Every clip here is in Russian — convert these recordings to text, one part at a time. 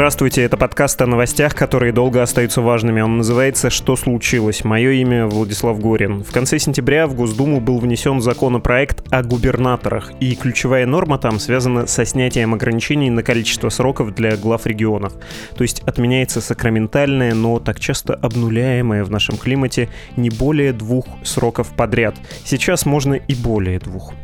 Здравствуйте, это подкаст о новостях, которые долго остаются важными. Он называется «Что случилось?». Мое имя Владислав Горин. В конце сентября в Госдуму был внесен законопроект о губернаторах, и ключевая норма там связана со снятием ограничений на количество сроков для глав регионов. То есть отменяется сакраментальное, но так часто обнуляемое в нашем климате не более двух сроков подряд. Сейчас можно и более двух.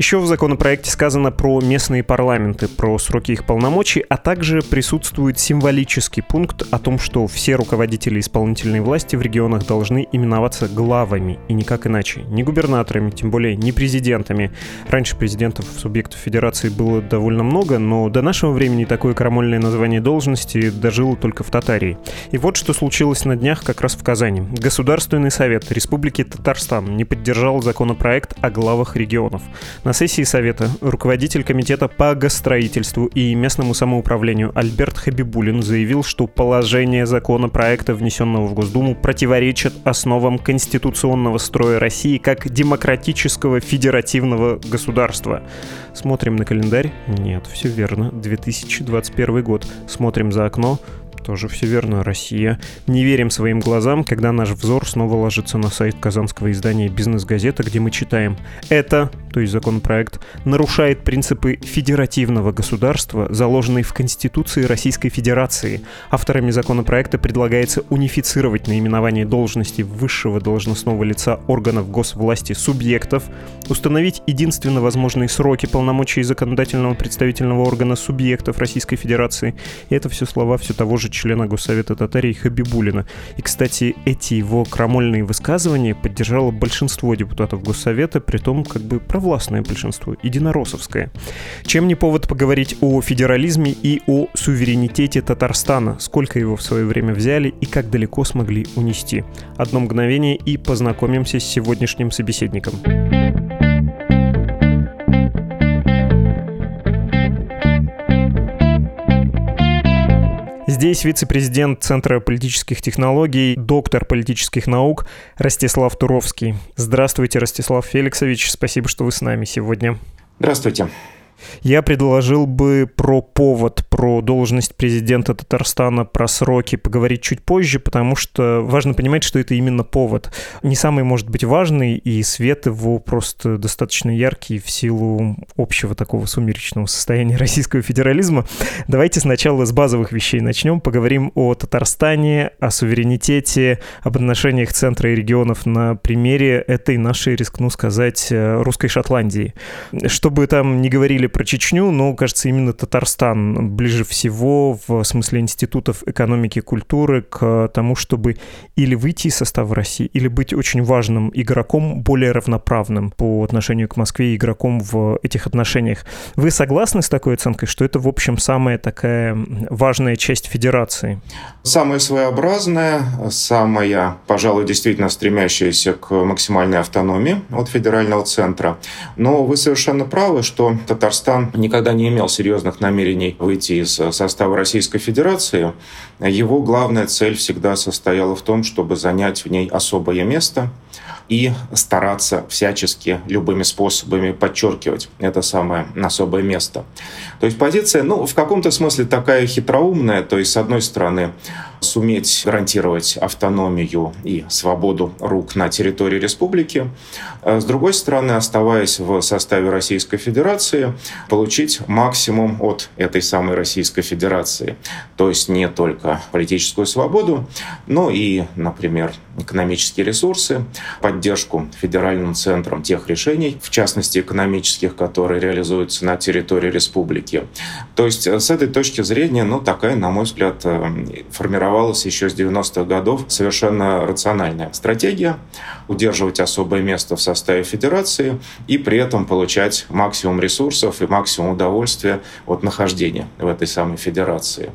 Еще в законопроекте сказано про местные парламенты, про сроки их полномочий, а также присутствует символический пункт о том, что все руководители исполнительной власти в регионах должны именоваться главами, и никак иначе. Не губернаторами, тем более не президентами. Раньше президентов субъектов федерации было довольно много, но до нашего времени такое крамольное название должности дожило только в Татарии. И вот что случилось на днях как раз в Казани. Государственный совет Республики Татарстан не поддержал законопроект о главах регионов. На сессии Совета руководитель Комитета по госстроительству и местному самоуправлению Альберт Хабибулин заявил, что положение законопроекта, внесенного в Госдуму, противоречит основам конституционного строя России как демократического федеративного государства. Смотрим на календарь. Нет, все верно. 2021 год. Смотрим за окно. Тоже все верно, Россия. Не верим своим глазам, когда наш взор снова ложится на сайт казанского издания «Бизнес-газета», где мы читаем «Это, то есть законопроект, нарушает принципы федеративного государства, заложенные в Конституции Российской Федерации. Авторами законопроекта предлагается унифицировать наименование должности высшего должностного лица органов госвласти субъектов, установить единственно возможные сроки полномочий законодательного представительного органа субъектов Российской Федерации. И это все слова все того же члена Госсовета Татарии Хабибулина. И, кстати, эти его крамольные высказывания поддержало большинство депутатов Госсовета, при том как бы провластное большинство, единороссовское. Чем не повод поговорить о федерализме и о суверенитете Татарстана, сколько его в свое время взяли и как далеко смогли унести. Одно мгновение и познакомимся с сегодняшним собеседником. Здесь вице-президент Центра политических технологий, доктор политических наук Ростислав Туровский. Здравствуйте, Ростислав Феликсович. Спасибо, что вы с нами сегодня. Здравствуйте. Я предложил бы про повод, про должность президента Татарстана, про сроки поговорить чуть позже, потому что важно понимать, что это именно повод. Не самый, может быть, важный, и свет его просто достаточно яркий в силу общего такого сумеречного состояния российского федерализма. Давайте сначала с базовых вещей начнем. Поговорим о Татарстане, о суверенитете, об отношениях центра и регионов на примере этой нашей, рискну сказать, э, русской Шотландии. Чтобы там не говорили про Чечню, но, кажется, именно Татарстан ближе всего в смысле институтов экономики и культуры к тому, чтобы или выйти из состава России, или быть очень важным игроком, более равноправным по отношению к Москве игроком в этих отношениях. Вы согласны с такой оценкой, что это, в общем, самая такая важная часть федерации? Самая своеобразная, самая, пожалуй, действительно стремящаяся к максимальной автономии от федерального центра. Но вы совершенно правы, что Татарстан никогда не имел серьезных намерений выйти из состава Российской Федерации. Его главная цель всегда состояла в том, чтобы занять в ней особое место и стараться всячески любыми способами подчеркивать это самое особое место. То есть позиция, ну, в каком-то смысле такая хитроумная, то есть, с одной стороны, суметь гарантировать автономию и свободу рук на территории республики. А с другой стороны, оставаясь в составе Российской Федерации, получить максимум от этой самой Российской Федерации. То есть не только политическую свободу, но и, например, экономические ресурсы, поддержку федеральным центром тех решений, в частности экономических, которые реализуются на территории республики. То есть с этой точки зрения, ну, такая, на мой взгляд, э, формирование формировалась еще с 90-х годов совершенно рациональная стратегия удерживать особое место в составе федерации и при этом получать максимум ресурсов и максимум удовольствия от нахождения в этой самой федерации.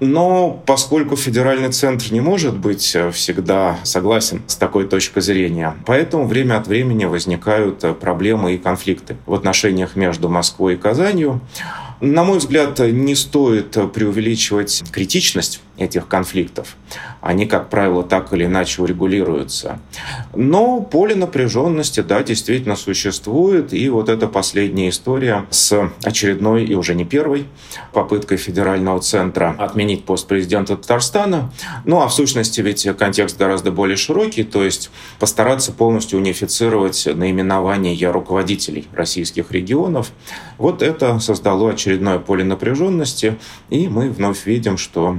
Но поскольку федеральный центр не может быть всегда согласен с такой точкой зрения, поэтому время от времени возникают проблемы и конфликты в отношениях между Москвой и Казанью. На мой взгляд, не стоит преувеличивать критичность этих конфликтов. Они, как правило, так или иначе урегулируются. Но поле напряженности, да, действительно существует. И вот эта последняя история с очередной и уже не первой попыткой федерального центра отменить пост президента Татарстана. Ну, а в сущности ведь контекст гораздо более широкий, то есть постараться полностью унифицировать наименование руководителей российских регионов. Вот это создало очередное поле напряженности, и мы вновь видим, что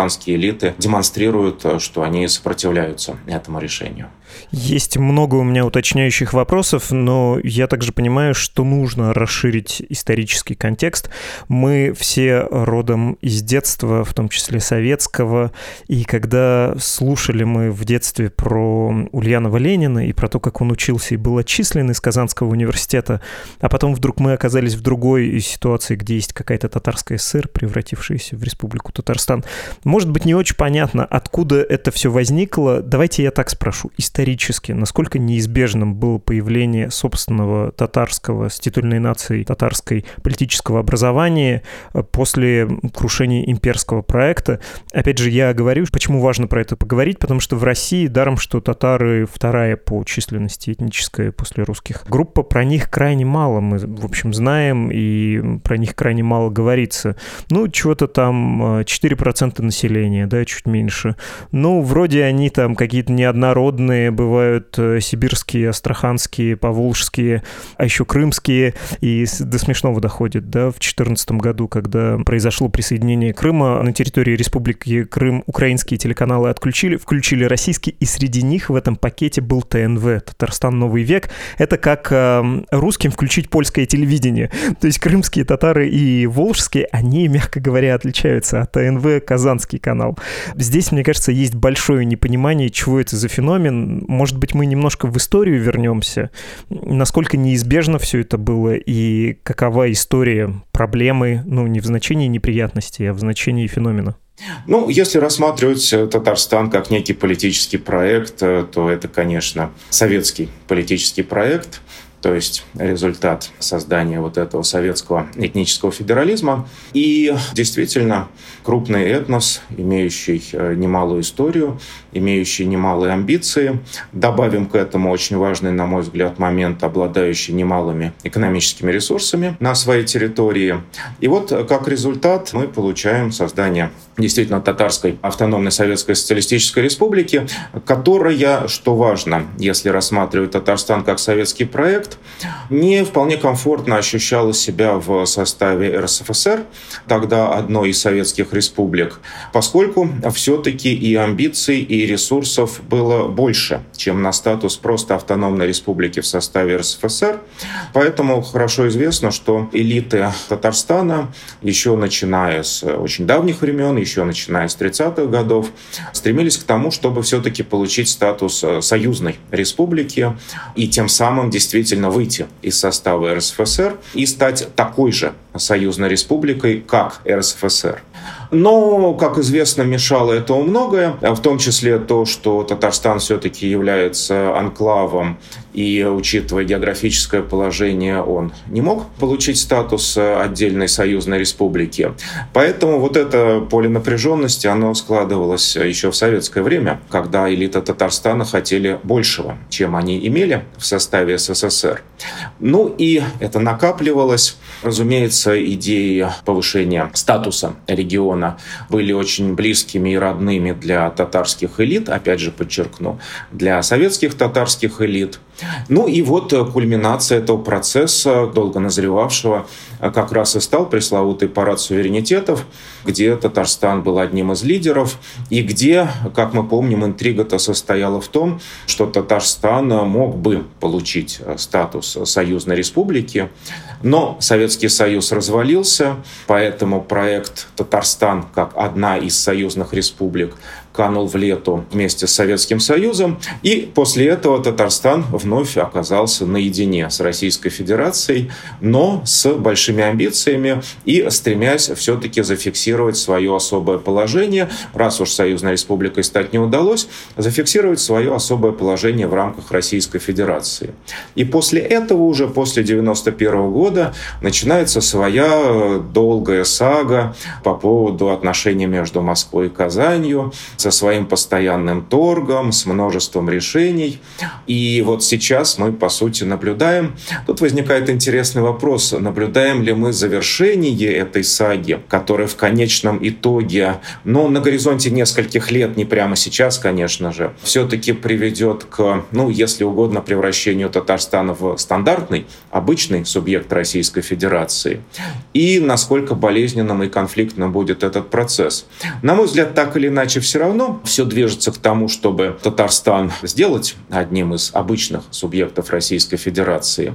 татарстанские элиты демонстрируют, что они сопротивляются этому решению. Есть много у меня уточняющих вопросов, но я также понимаю, что нужно расширить исторический контекст. Мы все родом из детства, в том числе советского, и когда слушали мы в детстве про Ульянова Ленина и про то, как он учился и был отчислен из Казанского университета, а потом вдруг мы оказались в другой ситуации, где есть какая-то татарская ССР, превратившаяся в Республику Татарстан. Может быть, не очень понятно, откуда это все возникло. Давайте я так спрошу. Исторически исторически, насколько неизбежным было появление собственного татарского, с титульной нацией татарской политического образования э, после крушения имперского проекта. Опять же, я говорю, почему важно про это поговорить, потому что в России, даром, что татары вторая по численности этническая после русских группа, про них крайне мало мы, в общем, знаем, и про них крайне мало говорится. Ну, чего-то там 4% э, населения, да, чуть меньше. Ну, вроде они там какие-то неоднородные, бывают э, сибирские, астраханские, поволжские, а еще крымские, и до смешного доходит, да, в 2014 году, когда произошло присоединение Крыма на территории Республики Крым, украинские телеканалы отключили, включили российские, и среди них в этом пакете был ТНВ, Татарстан Новый век. Это как э, русским включить польское телевидение. То есть крымские татары и волжские, они, мягко говоря, отличаются, от ТНВ казанский канал. Здесь, мне кажется, есть большое непонимание, чего это за феномен, может быть, мы немножко в историю вернемся, насколько неизбежно все это было и какова история проблемы, ну, не в значении неприятностей, а в значении феномена? Ну, если рассматривать э, Татарстан как некий политический проект, э, то это, конечно, советский политический проект, то есть результат создания вот этого советского этнического федерализма. И действительно, крупный этнос, имеющий э, немалую историю, имеющий немалые амбиции. Добавим к этому очень важный, на мой взгляд, момент, обладающий немалыми экономическими ресурсами на своей территории. И вот э, как результат мы получаем создание действительно татарской автономной советской социалистической республики, которая, что важно, если рассматривать Татарстан как советский проект, не вполне комфортно ощущала себя в составе РСФСР, тогда одной из советских республик, поскольку все-таки и амбиций, и ресурсов было больше, чем на статус просто автономной республики в составе РСФСР. Поэтому хорошо известно, что элиты Татарстана еще начиная с очень давних времен, еще начиная с 30-х годов, стремились к тому, чтобы все-таки получить статус э, союзной республики и тем самым действительно выйти из состава РСФСР и стать такой же союзной республикой, как РСФСР. Но, как известно, мешало этому многое, в том числе то, что Татарстан все-таки является анклавом, и, учитывая географическое положение, он не мог получить статус отдельной союзной республики. Поэтому вот это поле напряженности, оно складывалось еще в советское время, когда элита Татарстана хотели большего, чем они имели в составе СССР. Ну и это накапливалось. Разумеется, идеи повышения статуса региона были очень близкими и родными для татарских элит, опять же подчеркну, для советских татарских элит – Ну и вот кульминация этого процесса, долго назревавшего, как раз и стал пресловутый парад суверенитетов, где Татарстан был одним из лидеров, и где, как мы помним, интрига-то состояла в том, что Татарстан мог бы получить статус союзной республики, но Советский Союз развалился, поэтому проект «Татарстан» как одна из союзных республик канул в лету вместе с Советским Союзом. И после этого Татарстан вновь оказался наедине с Российской Федерацией, но с большими амбициями и стремясь все-таки зафиксировать свое особое положение, раз уж Союзной Республикой стать не удалось, зафиксировать свое особое положение в рамках Российской Федерации. И после этого уже, после 1991 года, начинается своя долгая сага по поводу отношений между Москвой и Казанью, со своим постоянным торгом, с множеством решений. И вот сейчас мы, по сути, наблюдаем. Тут возникает интересный вопрос, наблюдаем ли мы завершение этой саги, которая в конечном итоге, но на горизонте нескольких лет, не прямо сейчас, конечно же, все-таки приведет к, ну, если угодно, превращению Татарстана в стандартный, обычный субъект Российской Федерации. И насколько болезненным и конфликтным будет этот процесс. На мой взгляд, так или иначе, все равно равно все движется к тому, чтобы Татарстан сделать одним из обычных субъектов Российской Федерации.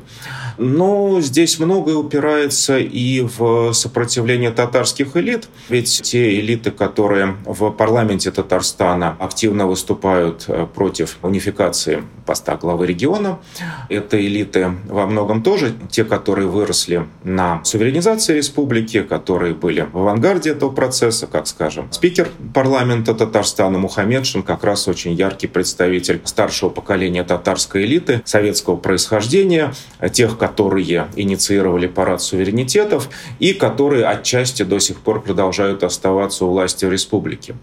Но здесь многое упирается и в сопротивление татарских элит. Ведь те элиты, которые в парламенте Татарстана активно выступают э, против унификации поста главы региона, это элиты во многом тоже те, которые выросли на суверенизации республики, которые были в авангарде этого процесса, как, скажем, спикер парламента Татарстана Мухаммедшин, как раз очень яркий представитель старшего поколения татарской элиты, советского происхождения, тех, которые инициировали парад суверенитетов и которые отчасти до сих пор продолжают оставаться у власти в республике.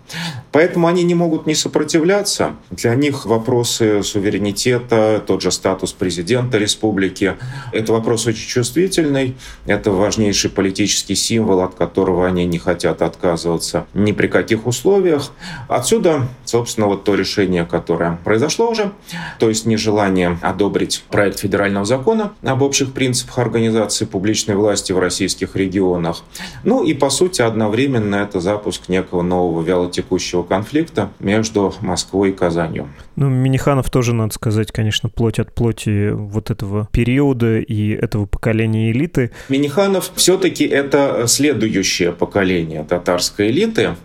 Поэтому они не могут не сопротивляться. Для них вопросы суверенитета, тот же статус президента республики, это вопрос очень чувствительный, это важнейший политический символ, от которого они не хотят отказываться ни при каких условиях. Отсюда, собственно, вот то решение, которое произошло уже, то есть нежелание одобрить проект федерального закона об общих принципах организации публичной власти в российских регионах. Ну и, по сути, одновременно это запуск некого нового вялотекущего конфликта между Москвой и Казанью. Ну, Миниханов тоже, надо сказать, конечно, плоть от плоти вот этого периода и этого поколения элиты. Миниханов все-таки это следующее поколение татарской элиты.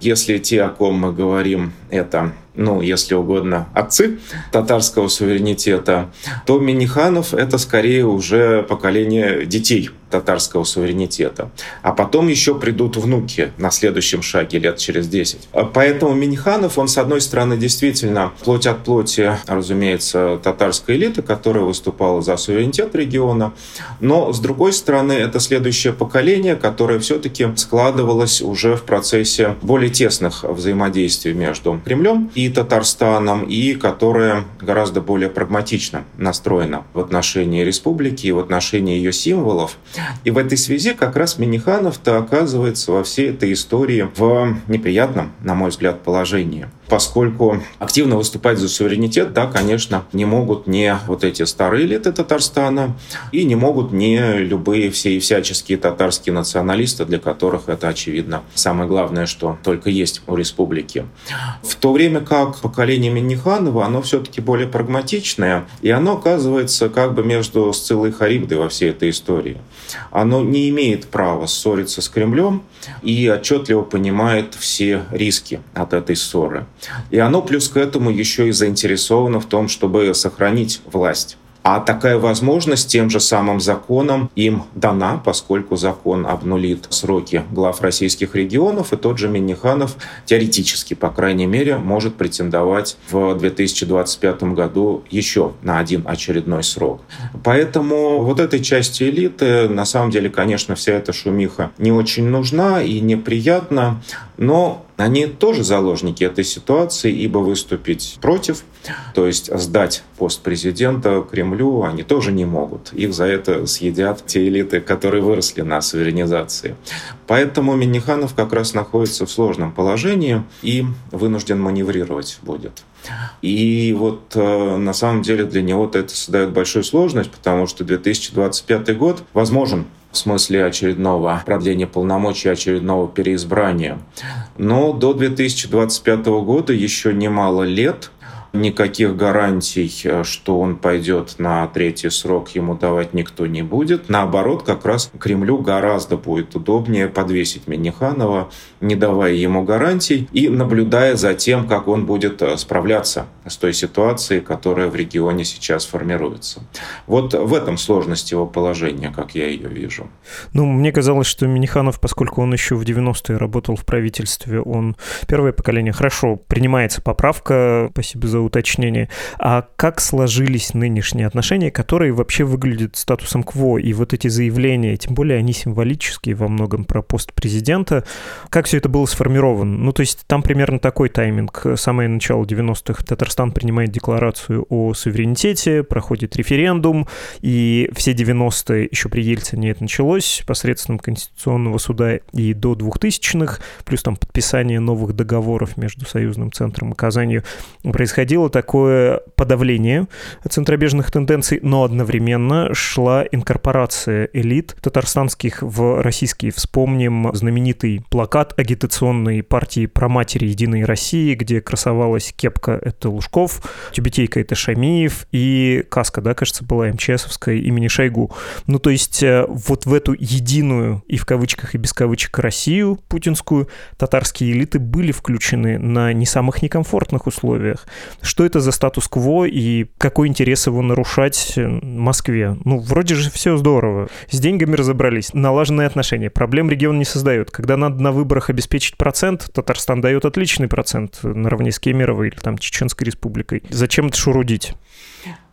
Если те, о ком мы говорим, это ну, если угодно, отцы татарского суверенитета, то Миниханов — это скорее уже поколение детей татарского суверенитета. А потом еще придут внуки на следующем шаге лет через 10. Поэтому Миниханов, он, с одной стороны, действительно плоть от плоти, разумеется, татарской элиты, которая выступала за суверенитет региона, но, с другой стороны, это следующее поколение, которое все-таки складывалось уже в процессе более тесных взаимодействий между Кремлем и Татарстаном, и которое гораздо более прагматично настроено в отношении республики и в отношении ее символов. И в этой связи как раз Миниханов-то оказывается во всей этой истории в неприятном, на мой взгляд, положении поскольку активно выступать за суверенитет, да, конечно, не могут не вот эти старые элиты Татарстана и не могут не любые все и всяческие татарские националисты, для которых это, очевидно, самое главное, что только есть у республики. В то время как поколение Минниханова, оно все-таки более прагматичное, и оно оказывается как бы между Сциллой и Харибдой во всей этой истории. Оно не имеет права ссориться с Кремлем и отчетливо понимает все риски от этой ссоры. И оно плюс к этому еще и заинтересовано в том, чтобы сохранить власть. А такая возможность тем же самым законом им дана, поскольку закон обнулит сроки глав российских регионов, и тот же Миниханов теоретически, по крайней мере, может претендовать в 2025 году еще на один очередной срок. Поэтому вот этой части элиты, на самом деле, конечно, вся эта шумиха не очень нужна и неприятна, но они тоже заложники этой ситуации, ибо выступить против, то есть сдать пост президента Кремлю, они тоже не могут. Их за это съедят те элиты, которые выросли на суверенизации. Поэтому Миниханов как раз находится в сложном положении и вынужден маневрировать будет. И вот э, на самом деле для него это создает большую сложность, потому что 2025 год возможен в смысле очередного продления полномочий, очередного переизбрания. Но до 2025 года еще немало лет – Никаких гарантий, э, что он пойдет на третий срок, ему давать никто не будет. Наоборот, как раз Кремлю гораздо будет удобнее подвесить Миниханова, не давая ему гарантий и наблюдая за тем, как он будет э, справляться с той ситуацией, которая в регионе сейчас формируется. Вот в этом сложность его положения, как я ее вижу. Ну, мне казалось, что Миниханов, поскольку он еще в 90-е работал в правительстве, он первое поколение. Хорошо, принимается поправка, спасибо за уточнение. А как сложились нынешние отношения, которые вообще выглядят статусом КВО? И вот эти заявления, тем более они символические во многом про пост президента, как все это было сформировано? Ну, то есть там примерно такой тайминг. Самое начало 90-х Татарстан принимает декларацию о суверенитете, проходит референдум, и все 90-е еще при Ельцине это началось посредством Конституционного суда и до 2000-х, плюс там подписание новых договоров между Союзным центром и Казанью происходило происходило такое подавление центробежных тенденций, но одновременно шла инкорпорация элит татарстанских в российские. Вспомним знаменитый плакат агитационной партии про матери Единой России, где красовалась кепка — это Лужков, тюбетейка — это Шамиев, и каска, да, кажется, была МЧСовская имени Шойгу. Ну, то есть э, вот в эту единую и в кавычках, и без кавычек Россию путинскую татарские элиты были включены на не самых некомфортных условиях. Что это за статус-кво и какой интерес его нарушать Москве? Ну, вроде же все здорово. С деньгами разобрались, налаженные отношения. Проблем регион не создает. Когда надо на выборах обеспечить процент, Татарстан дает отличный процент наравне с Кемеровой или там Чеченской республикой. Зачем это шурудить?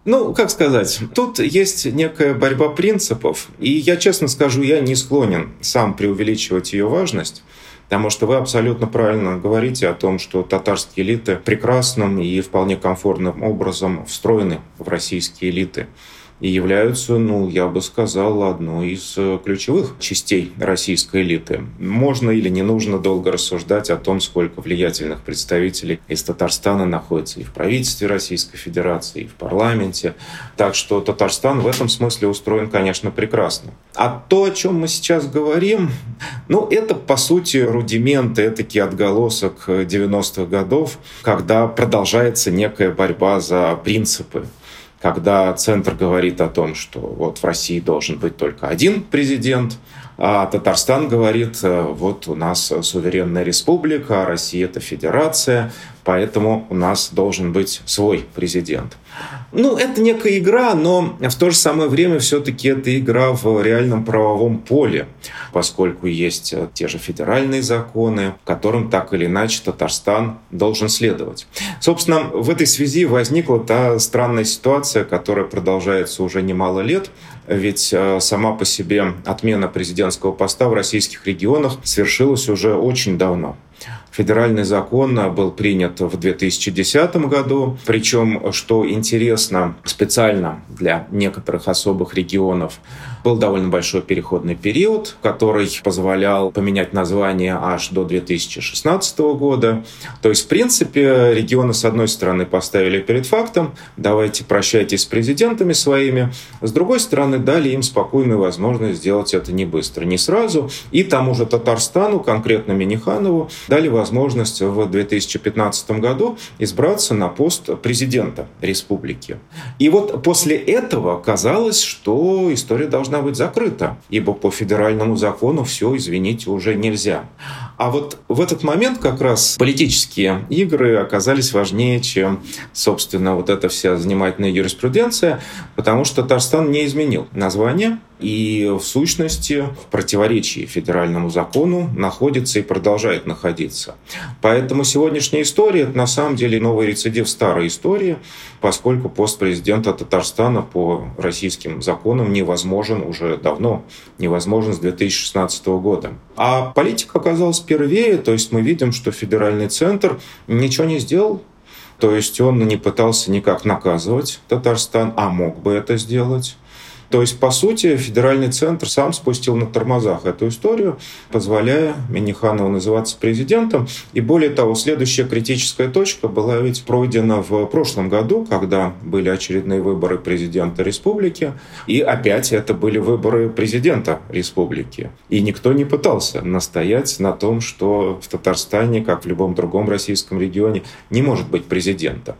Ну, как сказать, тут есть некая борьба принципов, и я честно скажу, я не склонен сам преувеличивать ее важность. Потому что вы абсолютно правильно говорите о том, что татарские элиты прекрасным и вполне комфортным образом встроены в российские элиты и являются, ну, я бы сказал, одной из э, ключевых частей российской элиты. Можно или не нужно долго рассуждать о том, сколько влиятельных представителей из Татарстана находится и в правительстве Российской Федерации, и в парламенте. Так что Татарстан в этом смысле устроен, конечно, прекрасно. А то, о чем мы сейчас говорим, ну, это, по сути, рудименты, этакий отголосок 90-х годов, когда продолжается некая борьба за принципы когда Центр говорит о том, что вот в России должен быть только один президент, а Татарстан говорит, э, вот у нас суверенная республика, а Россия это федерация, поэтому у нас должен быть свой президент. Ну, это некая игра, но в то же самое время все-таки это игра в реальном правовом поле, поскольку есть э, те же федеральные законы, которым так или иначе Татарстан должен следовать. Собственно, в этой связи возникла та странная ситуация, которая продолжается уже немало лет, ведь э, сама по себе отмена президентского поста в российских регионах свершилась уже очень давно. Федеральный закон был принят в 2010 году. Причем, что интересно, специально для некоторых особых регионов был довольно большой переходный период, который позволял поменять название аж до 2016 года. То есть, в принципе, регионы, с одной стороны, поставили перед фактом, давайте прощайтесь с президентами своими, с другой стороны, дали им спокойную возможность сделать это не быстро, не сразу. И тому же Татарстану, конкретно Миниханову, дали возможность в 2015 году избраться на пост президента республики. И вот после этого казалось, что история должна должна быть закрыта, ибо по федеральному закону все, извините, уже нельзя. А вот в этот момент как раз политические игры оказались важнее, чем, собственно, вот эта вся занимательная юриспруденция, потому что Татарстан не изменил название, и в сущности в противоречии федеральному закону находится и продолжает находиться. Поэтому сегодняшняя история – это на самом деле новый рецидив старой истории, поскольку пост президента Татарстана по российским законам невозможен уже давно, невозможен с 2016 года. А политика оказалась первее, то есть мы видим, что федеральный центр ничего не сделал, то есть он не пытался никак наказывать Татарстан, а мог бы это сделать. То есть, по сути, федеральный центр сам спустил на тормозах эту историю, позволяя Миниханову называться президентом. И более того, следующая критическая точка была ведь пройдена в прошлом году, когда были очередные выборы президента республики. И опять это были выборы президента республики. И никто не пытался настоять на том, что в Татарстане, как в любом другом российском регионе, не может быть президента.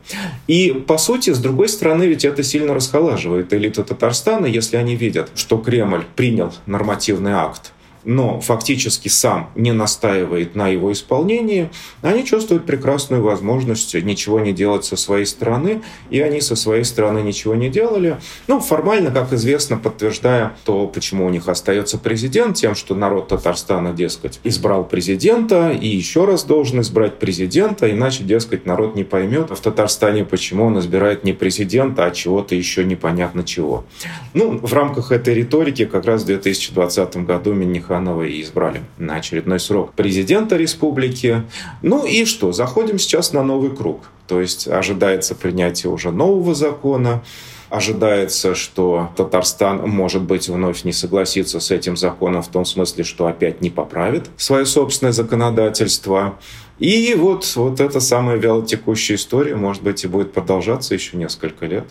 И, по сути, с другой стороны, ведь это сильно расхолаживает элиту Татарстана, если они видят, что Кремль принял нормативный акт, но фактически сам не настаивает на его исполнении, они чувствуют прекрасную возможность ничего не делать со своей стороны, и они со своей стороны ничего не делали. Ну, формально, как известно, подтверждая то, почему у них остается президент, тем, что народ Татарстана, дескать, избрал президента и еще раз должен избрать президента, иначе, дескать, народ не поймет в Татарстане, почему он избирает не президента, а чего-то еще непонятно чего. Ну, в рамках этой риторики как раз в 2020 году Миниханов Труханова и избрали на очередной срок президента республики. Ну и что? Заходим сейчас на новый круг. То есть ожидается принятие уже нового закона. Ожидается, что Татарстан, может быть, вновь не согласится с этим законом в том смысле, что опять не поправит свое собственное законодательство. И вот, вот эта самая вялотекущая история, может быть, и будет продолжаться еще несколько лет.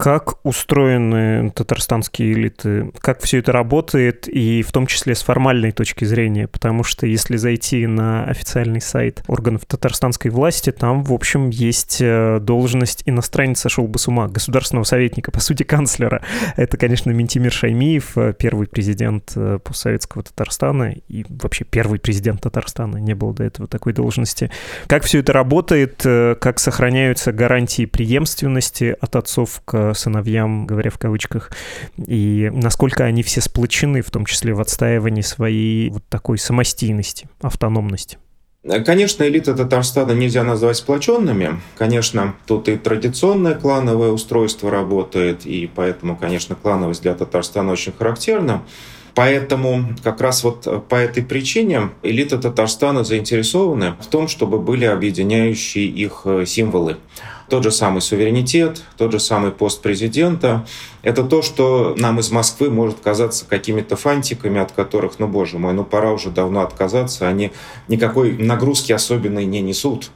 Как устроены татарстанские элиты? Как все это работает, и в том числе с формальной точки зрения? Потому что если зайти на официальный сайт органов татарстанской власти, там, в общем, есть э, должность иностранец сошел бы с ума, государственного советника, по сути, канцлера. Это, конечно, Ментимир Шаймиев, э, первый президент э, постсоветского Татарстана и вообще первый президент Татарстана. Не было до этого такой должности. Как все это работает, как сохраняются гарантии преемственности от отцов к сыновьям, говоря в кавычках, и насколько они все сплочены, в том числе в отстаивании своей вот такой самостийности, автономности. Конечно, элита Татарстана нельзя назвать сплоченными. Конечно, тут и традиционное клановое устройство работает, и поэтому, конечно, клановость для Татарстана очень характерна. Поэтому как раз вот э, по этой причине элита Татарстана заинтересованы в том, чтобы были объединяющие их э, символы. Тот же самый суверенитет, тот же самый пост президента. Это то, что нам из Москвы может казаться какими-то фантиками, от которых, ну, боже мой, ну, пора уже давно отказаться. Они никакой нагрузки особенной не несут.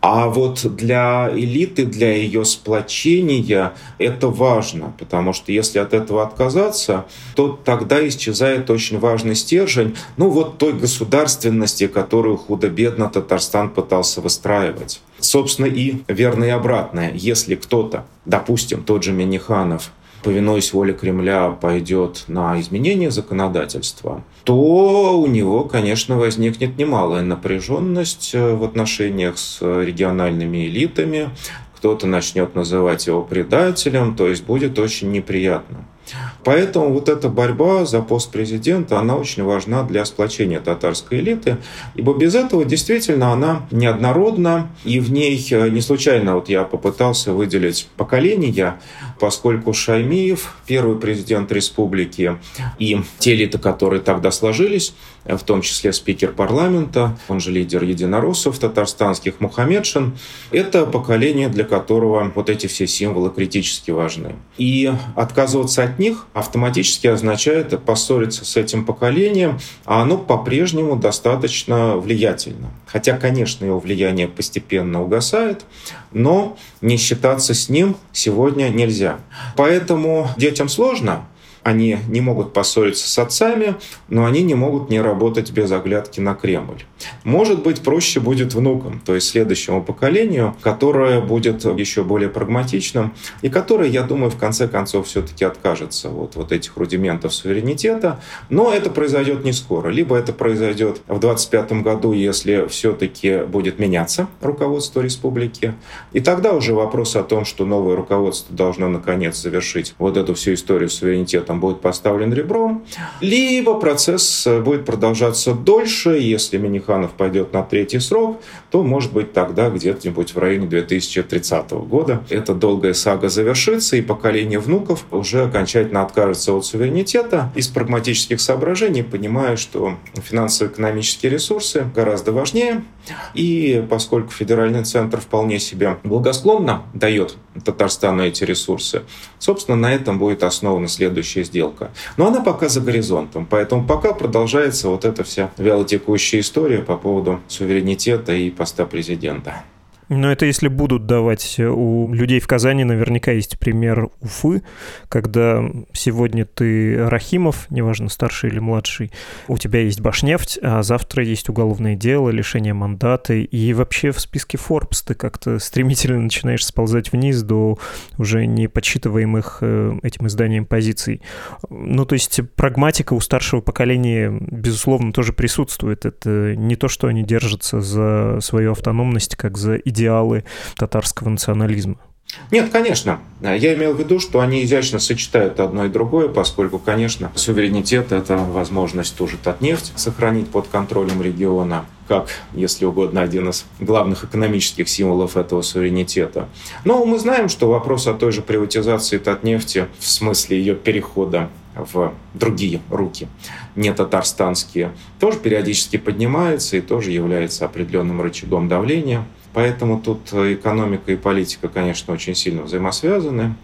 А вот для элиты, для ее сплочения это важно, потому что если от этого отказаться, то тогда исчезает очень важный стержень, ну вот той государственности, которую худо-бедно Татарстан пытался выстраивать. Собственно, и верно и обратное. Если кто-то, допустим, тот же Миниханов, повинуясь воле Кремля, пойдет на изменение законодательства, то у него, конечно, возникнет немалая напряженность э, в отношениях с региональными элитами. Кто-то начнет называть его предателем, то есть будет очень неприятно. Поэтому вот эта борьба за пост президента, она очень важна для сплочения татарской элиты, ибо без этого действительно она неоднородна, и в ней э, не случайно вот я попытался выделить поколения, поскольку Шаймиев, первый президент республики, и те элиты, которые тогда сложились, в том числе спикер парламента, он же лидер единороссов татарстанских Мухаммедшин, это поколение, для которого вот эти все символы критически важны. И отказываться от них автоматически означает поссориться с этим поколением, а оно по-прежнему достаточно влиятельно. Хотя, конечно, его влияние постепенно угасает, но не считаться с ним сегодня нельзя. Поэтому детям сложно, они не могут поссориться с отцами, но они не могут не работать без оглядки на Кремль. Может быть, проще будет внукам, то есть следующему поколению, которое будет еще более прагматичным и которое, я думаю, в конце концов все-таки откажется от вот этих рудиментов суверенитета. Но это произойдет не скоро. Либо это произойдет в 2025 году, если все-таки будет меняться руководство республики. И тогда уже вопрос о том, что новое руководство должно наконец завершить вот эту всю историю суверенитета суверенитетом будет поставлен ребром, либо процесс будет продолжаться дольше. Если Миниханов пойдет на третий срок, то, может быть, тогда где-нибудь в районе 2030 года эта долгая сага завершится, и поколение внуков уже окончательно откажется от суверенитета из прагматических соображений, понимая, что финансово-экономические ресурсы гораздо важнее. И поскольку федеральный центр вполне себе благосклонно дает Татарстану эти ресурсы, собственно, на этом будет основана следующая сделка. Но она пока за горизонтом, поэтому пока продолжается вот эта вся вялотекущая история по поводу суверенитета и поста президента. Но это если будут давать. Э, у людей в Казани наверняка есть пример Уфы, когда сегодня ты Рахимов, неважно, старший или младший, у тебя есть Башнефть, а завтра есть уголовное дело, лишение мандата, и вообще в списке Forbes ты как-то стремительно начинаешь сползать вниз до уже не подсчитываемых э, этим изданием позиций. Ну, то есть прагматика у старшего поколения, безусловно, тоже присутствует. Это не то, что они держатся за свою автономность, как за идею идеалы татарского национализма? Нет, конечно. Я имел в виду, что они изящно сочетают одно и другое, поскольку, конечно, суверенитет – это возможность ту же Татнефть сохранить под контролем региона, как, если угодно, один из главных экономических символов этого суверенитета. Но мы знаем, что вопрос о той же приватизации Татнефти в смысле ее перехода в другие руки, не татарстанские, тоже периодически поднимается и тоже является определенным рычагом давления – Поэтому тут экономика и политика, конечно, очень сильно взаимосвязаны.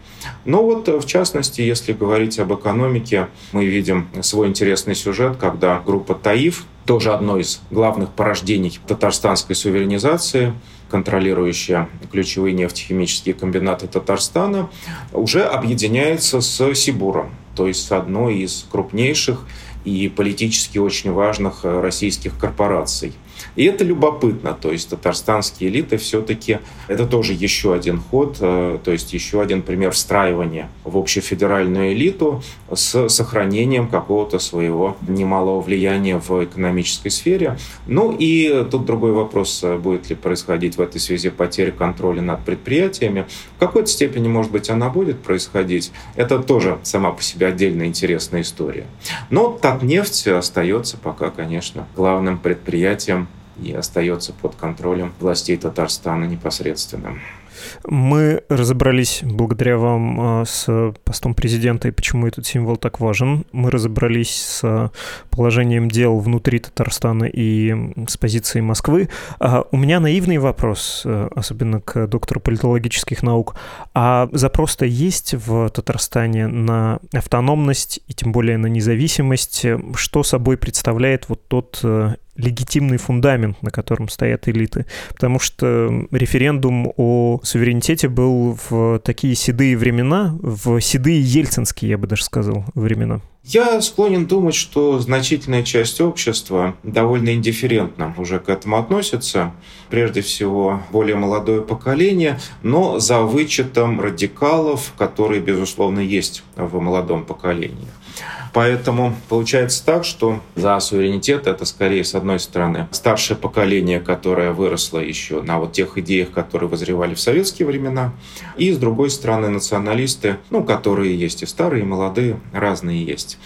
Но вот, в частности, если говорить об экономике, мы видим свой интересный сюжет, когда группа «Таиф», тоже одно из главных порождений татарстанской суверенизации, контролирующая ключевые нефтехимические комбинаты Татарстана, уже объединяется с Сибуром, то есть с одной из крупнейших и политически очень важных российских корпораций – и это любопытно, то есть татарстанские элиты все-таки, это тоже еще один ход, э, то есть еще один пример встраивания в общефедеральную элиту с сохранением какого-то своего немалого влияния в экономической сфере. Ну и тут другой вопрос, э, будет ли происходить в этой связи потеря контроля над предприятиями. В какой-то степени, может быть, она будет происходить. Это тоже сама по себе отдельная интересная история. Но Татнефть остается пока, конечно, главным предприятием и остается под контролем властей Татарстана непосредственно. Мы разобрались благодаря вам а, с постом президента и почему этот символ так важен. Мы разобрались с положением дел внутри Татарстана и с позицией Москвы. А, у меня наивный вопрос, э, особенно к доктору политологических наук. А запрос-то есть в Татарстане на автономность и тем более на независимость? Что собой представляет вот тот э, легитимный фундамент, на котором стоят элиты. Потому что референдум о суверенитете был в такие седые времена, в седые ельцинские, я бы даже сказал, времена. Я склонен думать, что значительная часть общества довольно индифферентно уже к этому относится. Прежде всего, более молодое поколение, но за вычетом радикалов, которые, безусловно, есть в молодом поколении. Поэтому получается так, что за суверенитет это скорее, с одной стороны, старшее поколение, которое выросло еще на вот тех идеях, которые возревали в советские времена, и с другой стороны националисты, ну, которые есть и старые, и молодые, разные есть.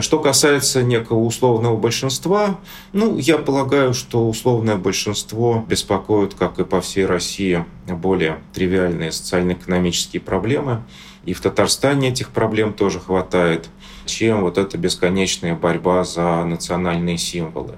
Что касается некого условного большинства, ну, я полагаю, что условное большинство беспокоит, как и по всей России, более тривиальные социально-экономические проблемы. И в Татарстане этих проблем тоже хватает чем вот эта бесконечная борьба за национальные символы.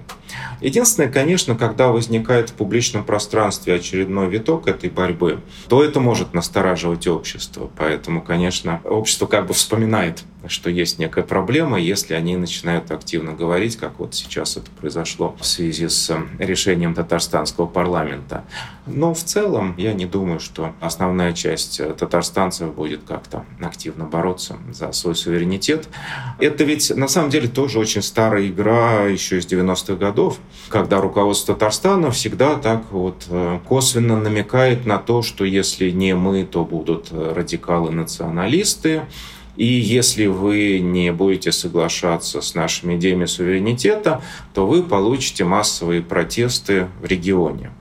Единственное, конечно, когда возникает в публичном пространстве очередной виток этой борьбы, то это может настораживать общество. Поэтому, конечно, общество как бы вспоминает что есть некая проблема, если они начинают активно говорить, как вот сейчас это произошло в связи с э, решением татарстанского парламента. Но в целом я не думаю, что основная часть э, татарстанцев будет как-то активно бороться за свой суверенитет. Это ведь на самом деле тоже очень старая игра еще из 90-х годов, когда руководство Татарстана всегда так вот э, косвенно намекает на то, что если не мы, то будут радикалы-националисты, и если вы не будете соглашаться с нашими идеями суверенитета, то вы получите массовые протесты в регионе.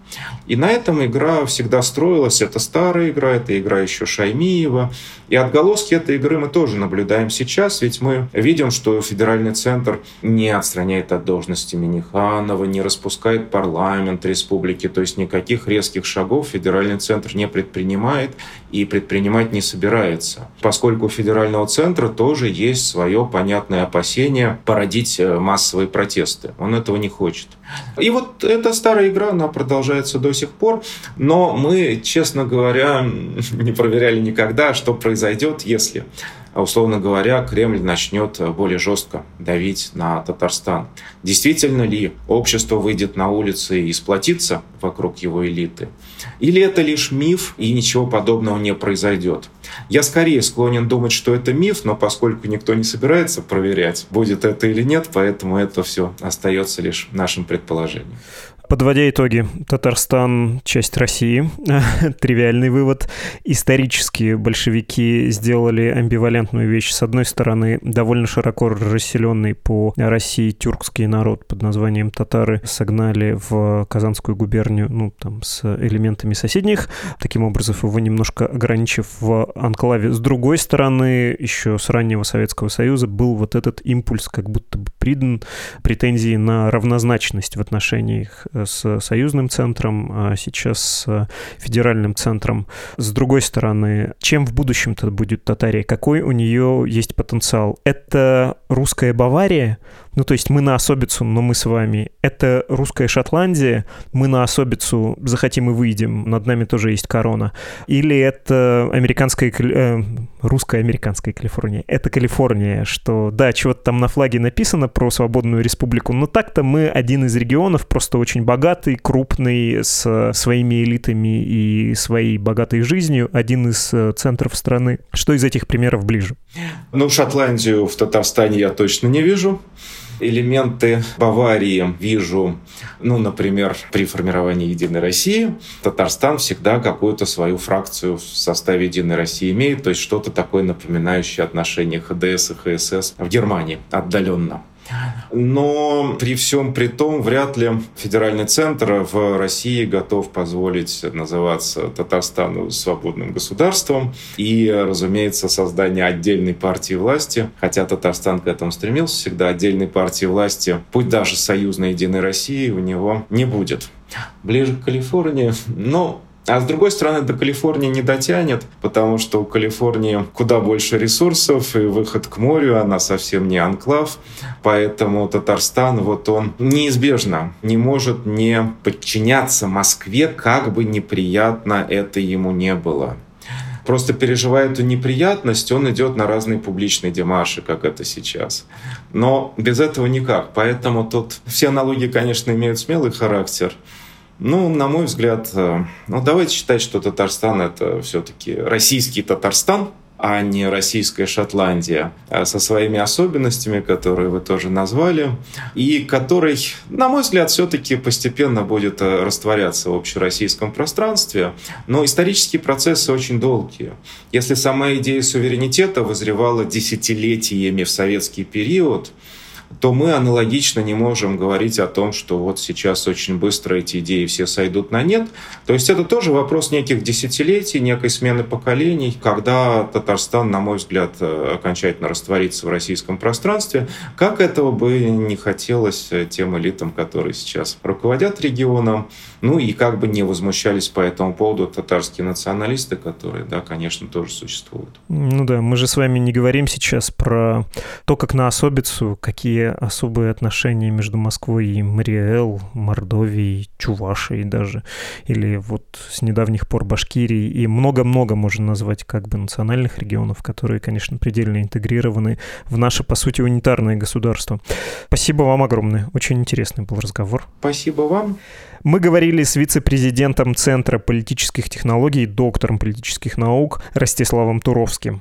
И на этом игра всегда строилась. Это старая игра, это игра еще Шаймиева. И отголоски этой игры мы тоже наблюдаем сейчас, ведь мы видим, что федеральный центр не отстраняет от должности Миниханова, не распускает парламент республики, то есть никаких резких шагов федеральный центр не предпринимает и предпринимать не собирается, поскольку у федерального центра тоже есть свое понятное опасение породить э, массовые протесты. Он этого не хочет. И вот эта старая игра, она продолжается до сих пор, но мы, честно говоря, не проверяли никогда, что произойдет, если условно говоря, Кремль начнет более жестко давить на Татарстан. Действительно ли общество выйдет на улицы и сплотится вокруг его элиты? Или это лишь миф и ничего подобного не произойдет? Я скорее склонен думать, что это миф, но поскольку никто не собирается проверять, будет это или нет, поэтому это все остается лишь нашим предположением. Подводя итоги, Татарстан — часть России. Тривиальный вывод. Исторически большевики сделали амбивалентную вещь. С одной стороны, довольно широко расселенный по России тюркский народ под названием татары согнали в Казанскую губернию, ну, там, с элементами соседних, таким образом его немножко ограничив в анклаве. С другой стороны, еще с раннего Советского Союза был вот этот импульс, как будто бы придан претензии на равнозначность в отношениях с союзным центром, а сейчас с федеральным центром. С другой стороны, чем в будущем-то будет Татария? Какой у нее есть потенциал? Это русская Бавария, ну, то есть мы на особицу, но мы с вами. Это русская Шотландия, мы на особицу захотим и выйдем, над нами тоже есть корона. Или это американская, э, русская американская Калифорния. Это Калифорния, что, да, чего-то там на флаге написано про свободную республику, но так-то мы один из регионов, просто очень богатый, крупный, с своими элитами и своей богатой жизнью, один из э, центров страны. Что из этих примеров ближе? Ну, Шотландию в Татарстане я точно не вижу элементы Баварии вижу, ну, например, при формировании «Единой России» Татарстан всегда какую-то свою фракцию в составе «Единой России» имеет, то есть что-то такое напоминающее отношения ХДС и ХСС в Германии отдаленно. Но при всем при том, вряд ли федеральный центр в России готов позволить называться Татарстану свободным государством и, разумеется, создание отдельной партии власти, хотя Татарстан к этому стремился всегда, отдельной партии власти, пусть даже союзной Единой России, у него не будет. Ближе к Калифорнии, но а с другой стороны, до Калифорнии не дотянет, потому что у Калифорнии куда больше ресурсов и выход к морю, она совсем не анклав. Поэтому Татарстан, вот он неизбежно не может не подчиняться Москве, как бы неприятно это ему не было просто переживая эту неприятность, он идет на разные публичные демаши, как это сейчас. Но без этого никак. Поэтому тут все аналогии, конечно, имеют смелый характер. Ну, на мой взгляд, э, ну, давайте считать, что Татарстан — это все-таки российский Татарстан, а не российская Шотландия, а со своими особенностями, которые вы тоже назвали, и который, на мой взгляд, все-таки постепенно будет э, растворяться в общероссийском пространстве. Но исторические процессы очень долгие. Если сама идея суверенитета возревала десятилетиями в советский период, то мы аналогично не можем говорить о том, что вот сейчас очень быстро эти идеи все сойдут на нет. То есть это тоже вопрос неких десятилетий, некой смены поколений, когда Татарстан, на мой взгляд, э, окончательно растворится в российском пространстве. Как этого бы не хотелось тем элитам, которые сейчас руководят регионом, ну и как бы не возмущались по этому поводу татарские националисты, которые, да, конечно, тоже существуют. Ну да, мы же с вами не говорим сейчас про то, как на особицу, какие особые отношения между Москвой и Мариэл, Мордовией, Чувашией даже, или вот с недавних пор Башкирией, и много-много можно назвать как бы национальных регионов, которые, конечно, предельно интегрированы в наше, по сути, унитарное государство. Спасибо вам огромное. Очень интересный был разговор. Спасибо вам. Мы говорили с вице-президентом Центра политических технологий, доктором политических наук Ростиславом Туровским.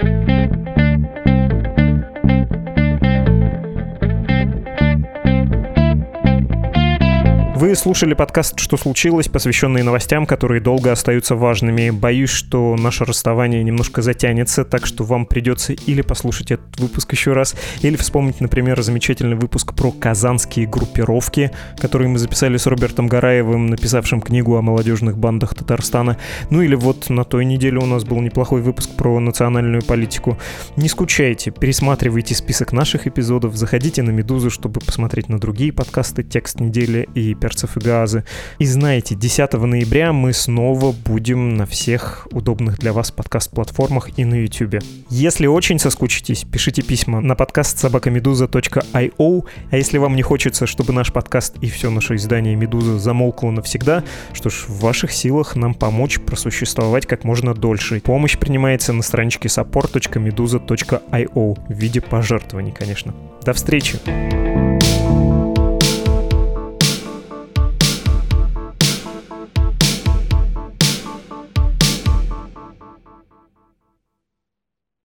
Вы слушали подкаст «Что случилось?», посвященный новостям, которые долго остаются важными. Боюсь, что наше расставание немножко затянется, так что вам придется или послушать этот выпуск еще раз, или вспомнить, например, замечательный выпуск про казанские группировки, которые мы записали с Робертом Гараевым, написавшим книгу о молодежных бандах Татарстана. Ну или вот на той неделе у нас был неплохой выпуск про национальную политику. Не скучайте, пересматривайте список наших эпизодов, заходите на «Медузу», чтобы посмотреть на другие подкасты «Текст недели» и «Перцев и газы». И знаете, 10 ноября мы снова будем на всех удобных для вас подкаст-платформах и на YouTube. Если очень соскучитесь, пишите письма на подкаст собакамедуза.io, а если вам не хочется, чтобы наш подкаст и все наше издание «Медуза» замолкло навсегда, что ж, в ваших силах нам помочь просуществовать как можно дольше. Помощь принимается на страничке support.meduza.io в виде пожертвований, конечно. До встречи! thank you